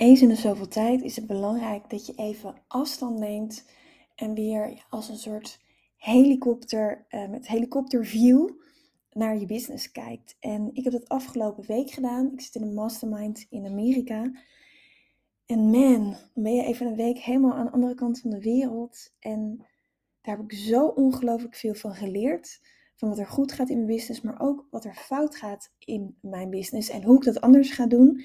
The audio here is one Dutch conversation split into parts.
eens in de zoveel tijd is het belangrijk dat je even afstand neemt en weer als een soort helikopter, uh, met helikopterview naar je business kijkt. En ik heb dat afgelopen week gedaan. Ik zit in een mastermind in Amerika. En man, dan ben je even een week helemaal aan de andere kant van de wereld. En daar heb ik zo ongelooflijk veel van geleerd. Van wat er goed gaat in mijn business, maar ook wat er fout gaat in mijn business. En hoe ik dat anders ga doen.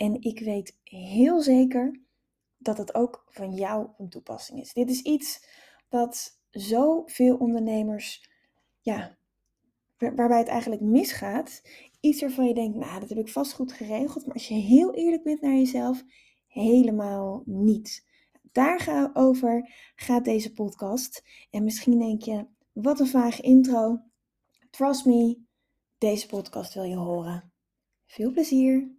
En ik weet heel zeker dat het ook van jou van toepassing is. Dit is iets dat zoveel ondernemers, ja, waarbij het eigenlijk misgaat. Iets waarvan je denkt, nou, dat heb ik vast goed geregeld. Maar als je heel eerlijk bent naar jezelf, helemaal niet. Daarover gaat deze podcast. En misschien denk je, wat een vage intro. Trust me, deze podcast wil je horen. Veel plezier!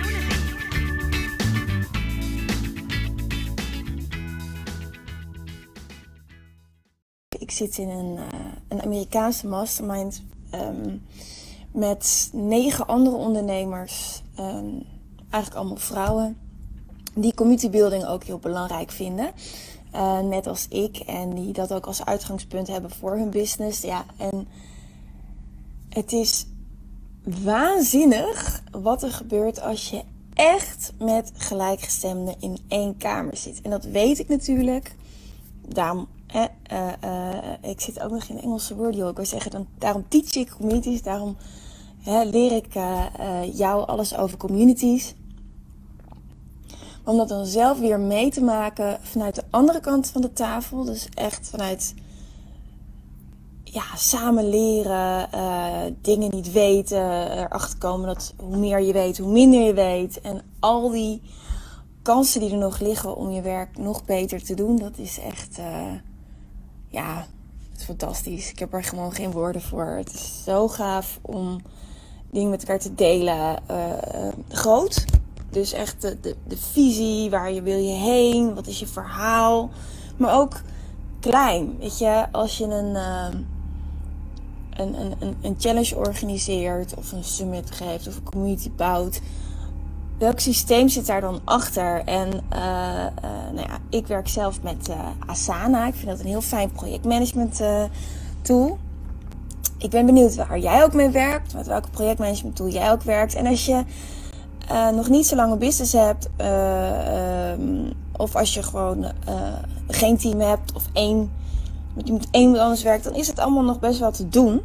Ik zit in een, uh, een Amerikaanse mastermind um, met negen andere ondernemers, um, eigenlijk allemaal vrouwen, die community building ook heel belangrijk vinden. Uh, net als ik. En die dat ook als uitgangspunt hebben voor hun business. Ja, en het is waanzinnig wat er gebeurt als je echt met gelijkgestemden in één kamer zit. En dat weet ik natuurlijk. Daarom uh, uh, ik zit ook nog in Engelse woorden. Ik wil zeggen, dan, daarom teach ik communities. Daarom leer ik jou alles over communities. Om dat dan zelf weer mee te maken vanuit de andere kant van de tafel. Dus echt vanuit ja, samen leren, dingen niet weten, erachter komen dat hoe meer je weet, hoe minder je weet. En al die kansen die er nog liggen om je werk nog beter te doen, dat is echt ja, het is fantastisch. Ik heb er gewoon geen woorden voor. Het is zo gaaf om dingen met elkaar te delen. Uh, groot. Dus echt de, de, de, visie, waar je wil je heen, wat is je verhaal. Maar ook klein. Weet je, als je een, uh, een, een, een challenge organiseert, of een summit geeft, of een community bouwt welk systeem zit daar dan achter? En uh, uh, nou ja, ik werk zelf met uh, Asana. Ik vind dat een heel fijn projectmanagement tool. Ik ben benieuwd waar jij ook mee werkt, met welke projectmanagement tool jij ook werkt. En als je nog niet zo lang een business hebt, um, of als je gewoon geen team hebt, of één, met iemand één anders werkt, dan is het allemaal nog best wel te doen.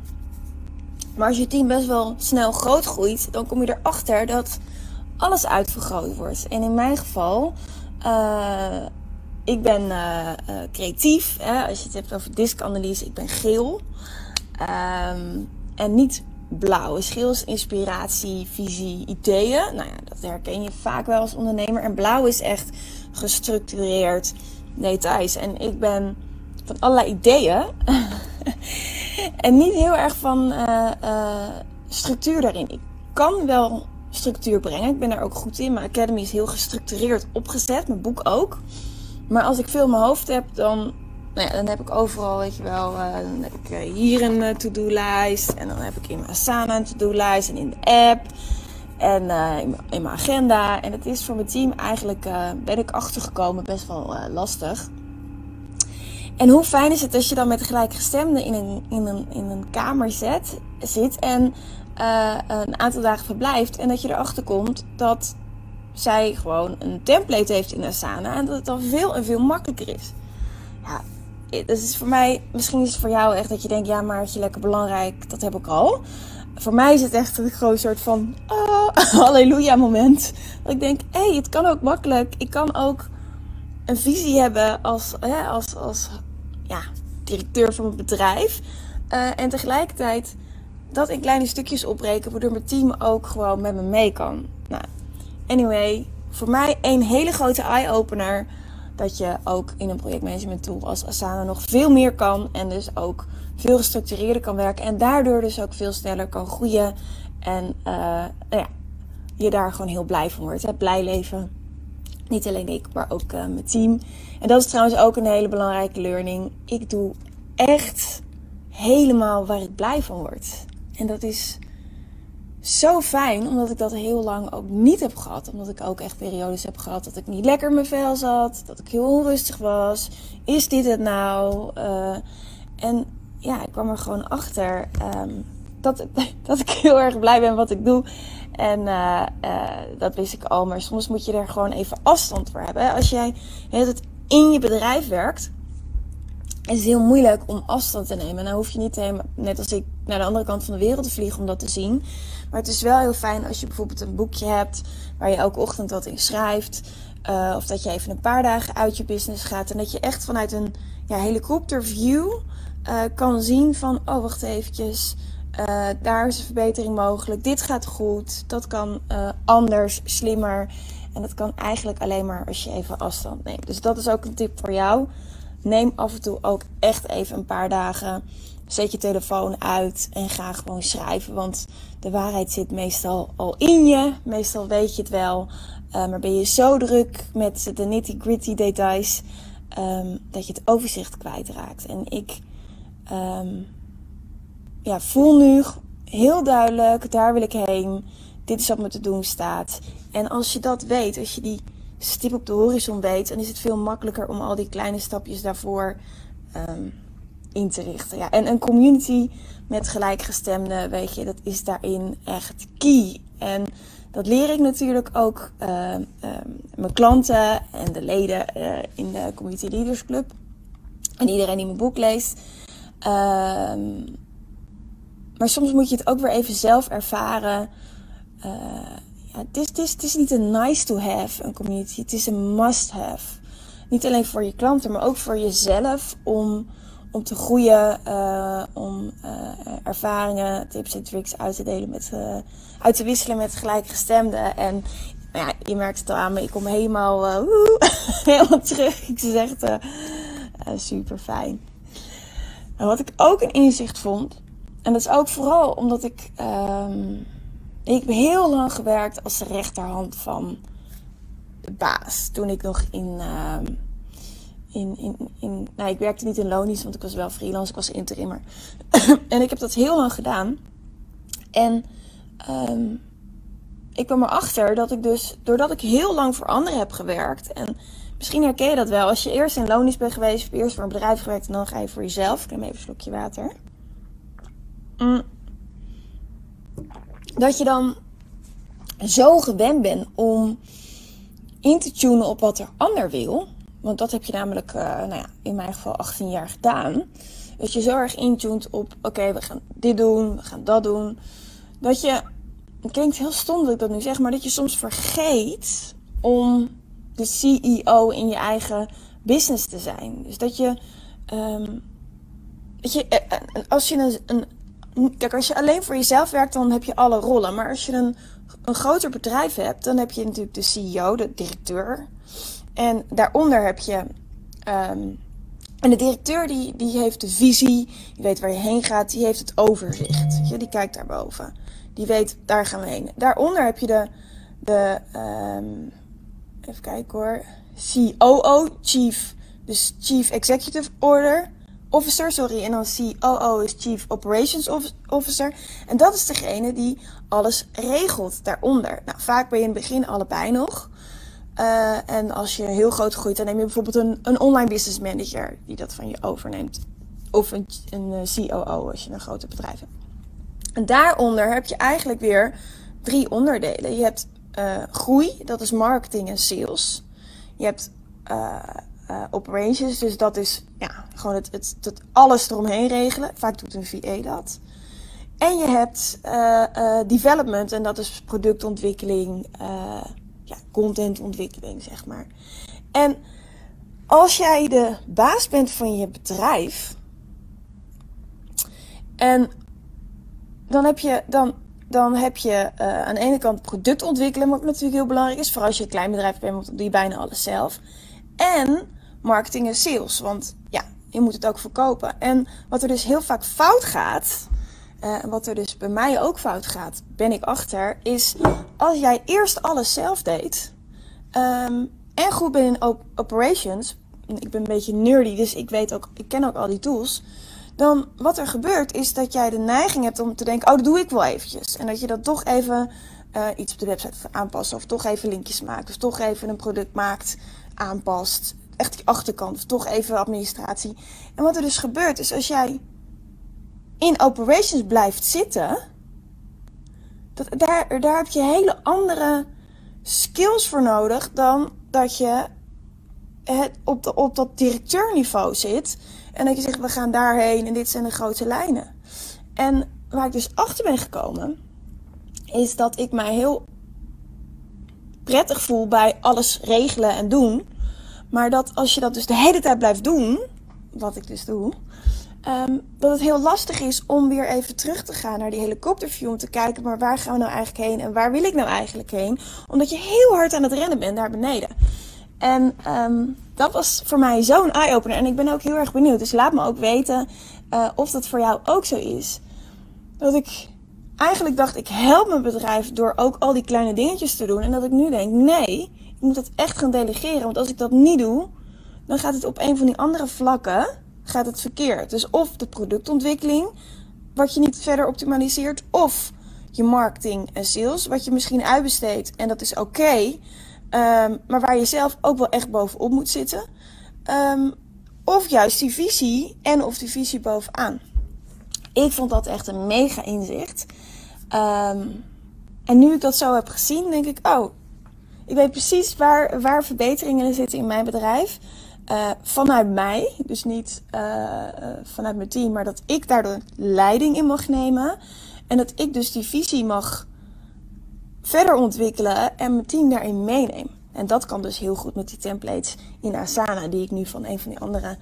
Maar als je team best wel snel groot groeit, dan kom je erachter dat alles uitvergroot wordt. En in mijn geval, uh, ik ben uh, uh, creatief. Hè? Als je het hebt over diskanalyse, ik ben geel. Um, en niet blauw. Geel is inspiratie, visie, ideeën. Nou ja, dat herken je vaak wel als ondernemer. En blauw is echt gestructureerd details. En ik ben van allerlei ideeën. en niet heel erg van structuur daarin. Ik kan wel structuur brengen. Ik ben daar ook goed in. Mijn academy is heel gestructureerd opgezet. Mijn boek ook. Maar als ik veel in mijn hoofd heb, dan, nou ja, dan heb ik overal, weet je wel, uh, dan heb ik uh, hier een uh, to-do-lijst. En dan heb ik in mijn Asana een to-do-lijst en in de app. En in, in, mijn agenda. En het is voor mijn team eigenlijk, ben ik achtergekomen, best wel lastig. En hoe fijn is het als je dan met gelijkgestemden in een, in een, in een kamer zet, zit en uh, een aantal dagen verblijft. En dat je erachter komt dat zij gewoon een template heeft in Asana. En dat het dan veel en veel makkelijker is. Ja, dat is voor mij, misschien is het voor jou echt dat je denkt, ja, maar het je lekker belangrijk, dat heb ik al. Voor mij is het echt een groot soort van oh, halleluja moment. Dat ik denk, hé, hey, het kan ook makkelijk. Ik kan ook een visie hebben als, hè, als, als ja, directeur van een bedrijf. Uh, en tegelijkertijd dat in kleine stukjes opbreken, waardoor mijn team ook gewoon met me mee kan. Nou, anyway, voor mij een hele grote eye-opener. Dat je ook in een projectmanagement tool als Asana nog veel meer kan. En dus ook veel gestructureerder kan werken. En daardoor dus ook veel sneller kan groeien. En uh, nou ja, je daar gewoon heel blij van wordt. Blij leven. Niet alleen ik, maar ook uh, mijn team. En dat is trouwens ook een hele belangrijke learning. Ik doe echt helemaal waar ik blij van word. En dat is zo fijn, omdat ik dat heel lang ook niet heb gehad. Omdat ik ook echt periodes heb gehad dat ik niet lekker in mijn vel zat. Dat ik heel onrustig was. Is dit het nou? Uh, en ja, ik kwam er gewoon achter um, dat, dat ik heel erg blij ben wat ik doe. En uh, uh, dat wist ik al. Maar soms moet je er gewoon even afstand voor hebben. Als jij het in je bedrijf werkt, is het heel moeilijk om afstand te nemen. Nou hoef je niet helemaal, net als ik, naar de andere kant van de wereld te vliegen om dat te zien. Maar het is wel heel fijn als je bijvoorbeeld een boekje hebt waar je elke ochtend wat in schrijft. Uh, of dat je even een paar dagen uit je business gaat. En dat je echt vanuit een ja, helikopterview uh, kan zien van, oh wacht eventjes. Uh, daar is een verbetering mogelijk. Dit gaat goed. Dat kan anders, slimmer. En dat kan eigenlijk alleen maar als je even afstand neemt. Dus dat is ook een tip voor jou neem af en toe ook echt even een paar dagen. Zet je telefoon uit en ga gewoon schrijven. Want de waarheid zit meestal al in je. Meestal weet je het wel. Uh, maar ben je zo druk met de nitty gritty details. Um, dat je het overzicht kwijtraakt. En ik um, ja, voel nu heel duidelijk, daar wil ik heen. Dit is wat me te doen staat. En als je dat weet, als je die stip op de horizon weet, dan is het veel makkelijker om al die kleine stapjes daarvoor in te richten. Ja, en een community met gelijkgestemden, weet je, dat is daarin echt key. En dat leer ik natuurlijk ook uh, uh, mijn klanten en de leden uh, in de Community Leaders Club. En iedereen die mijn boek leest. Ehm, maar soms moet je het ook weer even zelf ervaren. Uh, het, is, het, is, het is niet een nice to have, een community. Het is een must have. Niet alleen voor je klanten, maar ook voor jezelf om, om te groeien, uh, om uh, ervaringen, tips en tricks uit te delen met, uh, uit te wisselen met gelijkgestemden. En nou ja, je merkt het al aan me, ik kom helemaal, helemaal terug. Ik zeg het super fijn. En wat ik ook een inzicht vond, en dat is ook vooral omdat ik. Um, ik heb heel lang gewerkt als de rechterhand van de baas. Toen ik nog in. In, in, in nou, ik werkte niet in lonies, want ik was wel freelance, ik was interimmer. en ik heb dat heel lang gedaan. En um, ik kwam erachter dat ik dus, doordat ik heel lang voor anderen heb gewerkt. En misschien herken je dat wel. Als je eerst in lonies bent geweest, of eerst voor een bedrijf gewerkt en dan ga je voor jezelf. Ik neem even een slokje water. Mm dat je dan zo gewend bent om in te tunen op wat er ander wil. Want dat heb je namelijk, uh, nou ja, in mijn geval 18 jaar gedaan. Dat je zo erg intunt op, oké, we gaan dit doen, we gaan dat doen. Dat je, het klinkt heel stom dat ik dat nu zeg, maar dat je soms vergeet om de CEO in je eigen business te zijn. Dus dat je, um, dat je eh, eh, als je een Kijk, als je alleen voor jezelf werkt, dan heb je alle rollen. Maar als je een, een groter bedrijf hebt, dan heb je natuurlijk de CEO, de directeur. En daaronder heb je. Um, en de directeur die, die heeft de visie, die weet waar je heen gaat, die heeft het overzicht. Die kijkt daarboven. Die weet, daar gaan we heen. Daaronder heb je de, de um, even kijken hoor, COO, Chief, dus Chief Executive Order officer, sorry, en dan COO is Chief Operations Officer. En dat is degene die alles regelt daaronder. Nou, vaak ben je in het begin allebei nog. Uh, en als je heel groot groeit, dan neem je bijvoorbeeld een, een online business manager die dat van je overneemt. Of een, een eh, COO als je een groter bedrijf hebt. En daaronder heb je eigenlijk weer drie onderdelen. Je hebt uh, groei, dat is marketing en sales. Je hebt operations. Dus dat is ja, gewoon het, het, het alles eromheen regelen. Vaak doet een VA dat. En je hebt development en dat is productontwikkeling, ja, contentontwikkeling, zeg maar. En als jij de baas bent van je bedrijf En dan heb je, dan, dan heb je uh, aan de ene kant product ontwikkelen, wat natuurlijk heel belangrijk is. Vooral als je een klein bedrijf bent, want doe je bijna alles zelf. En marketing en sales, want ja, je moet het ook verkopen. En wat er dus heel vaak fout gaat, uh, wat er dus bij mij ook fout gaat, ben ik achter, is als jij eerst alles zelf deed um, en goed bent in op operations, ik ben een beetje nerdy, dus ik weet ook, ik ken ook al die tools. Dan wat er gebeurt is dat jij de neiging hebt om te denken, oh dat doe ik wel eventjes. En dat je dat toch even uh, iets op de website aanpast, of toch even linkjes maakt, of toch even een product maakt, aanpast. Echt die achterkant, of toch even administratie. En wat er dus gebeurt is als jij in operations blijft zitten, dat, daar, daar heb je hele andere skills voor nodig dan dat je het op, de, op dat directeurniveau zit. En dat je zegt, we gaan daarheen en dit zijn de grote lijnen. En waar ik dus achter ben gekomen, is dat ik mij heel prettig voel bij alles regelen en doen. Maar dat als je dat dus de hele tijd blijft doen, wat ik dus doe, um, dat het heel lastig is om weer even terug te gaan naar die helikopterview. Om te kijken, maar waar gaan we nou eigenlijk heen en waar wil ik nou eigenlijk heen? Omdat je heel hard aan het rennen bent daar beneden. En um, dat was voor mij zo'n eye-opener. En ik ben ook heel erg benieuwd. Dus laat me ook weten uh, of dat voor jou ook zo is. Dat ik eigenlijk dacht, ik help mijn bedrijf door ook al die kleine dingetjes te doen. En dat ik nu denk, nee, ik moet dat echt gaan delegeren. Want als ik dat niet doe, dan gaat het op een van die andere vlakken gaat het verkeerd. Dus of de productontwikkeling, wat je niet verder optimaliseert, of je marketing en sales, wat je misschien uitbesteedt en dat is oké, um, maar waar je zelf ook wel echt bovenop moet zitten. Um, of juist die visie en of die visie bovenaan. Ik vond dat echt een mega inzicht. Um, en nu ik dat zo heb gezien, denk ik, oh, ik weet precies waar, waar verbeteringen zitten in mijn bedrijf. Uh, vanuit mij, dus niet uh, vanuit mijn team, maar dat ik daardoor leiding in mag nemen. En dat ik dus die visie mag verder ontwikkelen en mijn team daarin meeneem. En dat kan dus heel goed met die templates in Asana, die ik nu van een van die andere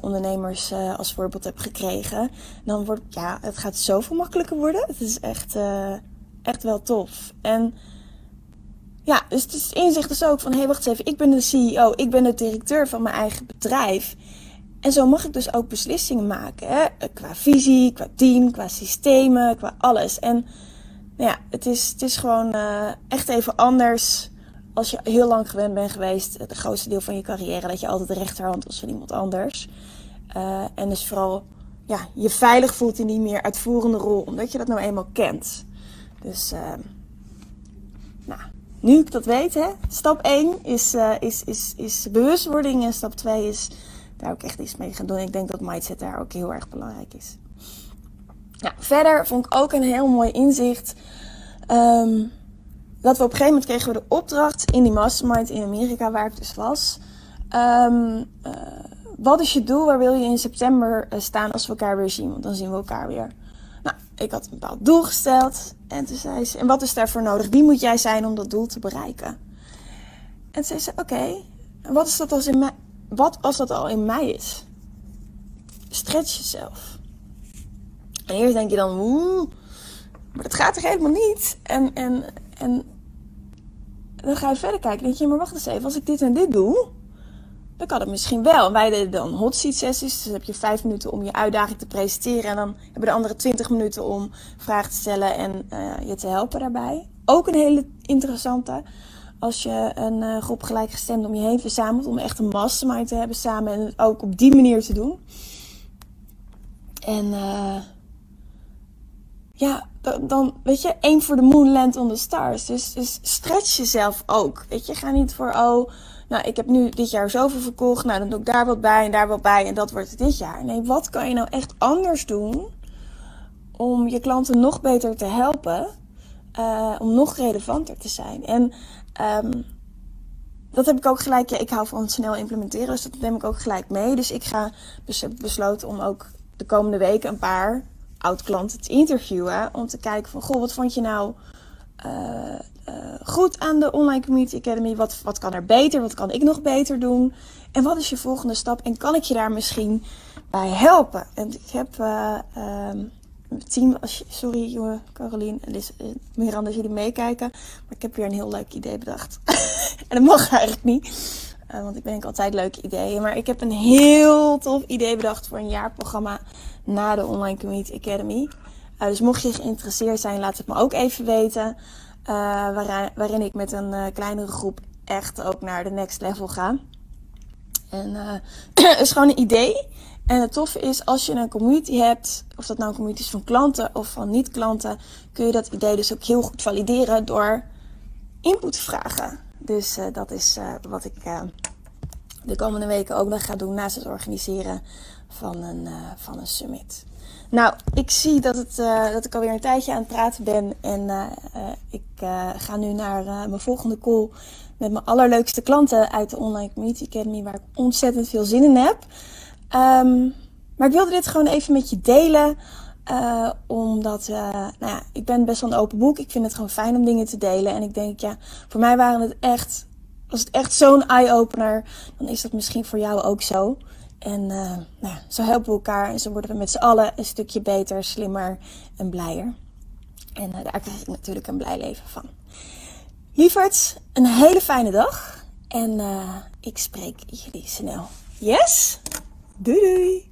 ondernemers als voorbeeld heb gekregen. Dan wordt, ja, het gaat zoveel makkelijker worden. Het is echt, echt wel tof. En ja, dus het is inzicht dus ook van, hé, hey, wacht eens even, ik ben de CEO, ik ben de directeur van mijn eigen bedrijf. En zo mag ik dus ook beslissingen maken, hè? qua visie, qua team, qua systemen, qua alles. En ja, het is, het is gewoon uh, echt even anders als je heel lang gewend bent geweest, het grootste deel van je carrière, dat je altijd de rechterhand was van iemand anders. Uh, en dus vooral ja, je veilig voelt in die meer uitvoerende rol, omdat je dat nou eenmaal kent. Dus, uh, nou, nu ik dat weet, hè, stap 1 is, uh, is, is, is bewustwording en stap 2 is daar ook echt iets mee gaan doen. Ik denk dat mindset daar ook heel erg belangrijk is. Verder vond ik ook een heel mooi inzicht. Um, dat we op een gegeven moment kregen we de opdracht in die mastermind in Amerika, waar ik dus was. Um, uh, wat is je doel? Waar wil je in september uh, staan als we elkaar weer zien? Want dan zien we elkaar weer. Ik had een bepaald doel gesteld. En toen zei ze, en wat is daarvoor nodig? Wie moet jij zijn om dat doel te bereiken? En toen zei ze, oké, wat is dat als in mij, wat als dat al in mij is? Stretch jezelf. En eerst denk je dan, oeh, maar dat gaat er helemaal niet. En, en, en dan ga je verder kijken. denk je, maar wacht eens even, als ik dit en dit doe, dan kan het misschien wel. Wij deden dan hot seat sessies. Dus dan heb je vijf minuten om je uitdaging te presenteren. En dan hebben de andere twintig minuten om vragen te stellen en uh, je te helpen daarbij. Ook een hele interessante. Als je een uh, groep gelijkgestemd om je heen verzamelt. Om echt een mastermind te hebben samen. En het ook op die manier te doen. En uh, ja, dan, weet je, één voor de moon, land on the stars. Dus, dus stretch jezelf ook. Weet je, ga niet voor, oh, nou, ik heb nu dit jaar zoveel verkocht. Nou, dan doe ik daar wat bij en daar wat bij en dat wordt het dit jaar. Nee, wat kan je nou echt anders doen om je klanten nog beter te helpen? Uh, om nog relevanter te zijn. En um, dat heb ik ook gelijk, ja, ik hou van snel implementeren, dus dat neem ik ook gelijk mee. Dus ik ga besloten om ook de komende weken een paar oud-klanten te interviewen. Om te kijken van, goh, wat vond je nou uh, goed aan de Online Community Academy? Wat, wat kan er beter? Wat kan ik nog beter doen? En wat is je volgende stap? En kan ik je daar misschien bij helpen? En ik heb uh, team, sorry jongen, Caroline en Liz, Miranda, als jullie meekijken. Maar ik heb weer een heel leuk idee bedacht. en dat mag eigenlijk niet. Want ik ben altijd leuke ideeën. Maar ik heb een heel tof idee bedacht voor een jaarprogramma na de Online Community Academy. Dus mocht je geïnteresseerd zijn, laat het me ook even weten. Uh, waarin, ik met een uh, kleinere groep echt ook naar de next level ga. En het is gewoon een idee. En het toffe is, als je een community hebt, of dat nou een community is van klanten of van niet-klanten, kun je dat idee dus ook heel goed valideren door input te vragen. Dus dat is wat ik de komende weken ook nog ga doen naast het organiseren van een, van een summit. Nou, ik zie dat, het, uh, dat ik alweer een tijdje aan het praten ben. En uh, ik ga nu naar mijn volgende call met mijn allerleukste klanten uit de Online Community Academy, waar ik ontzettend veel zin in heb. Um, maar ik wilde dit gewoon even met je delen. omdat, nou ja, ik ben best wel een open boek. Ik vind het gewoon fijn om dingen te delen. En ik denk, ja, voor mij waren het echt, was het echt zo'n eye-opener. Dan is dat misschien voor jou ook zo. En uh, nou, zo helpen we elkaar en zo worden we met z'n allen een stukje beter, slimmer en blijer. En uh, daar krijg ik natuurlijk een blij leven van. Lieverd, een hele fijne dag. En uh, ik spreek jullie snel. Yes? Doei doei!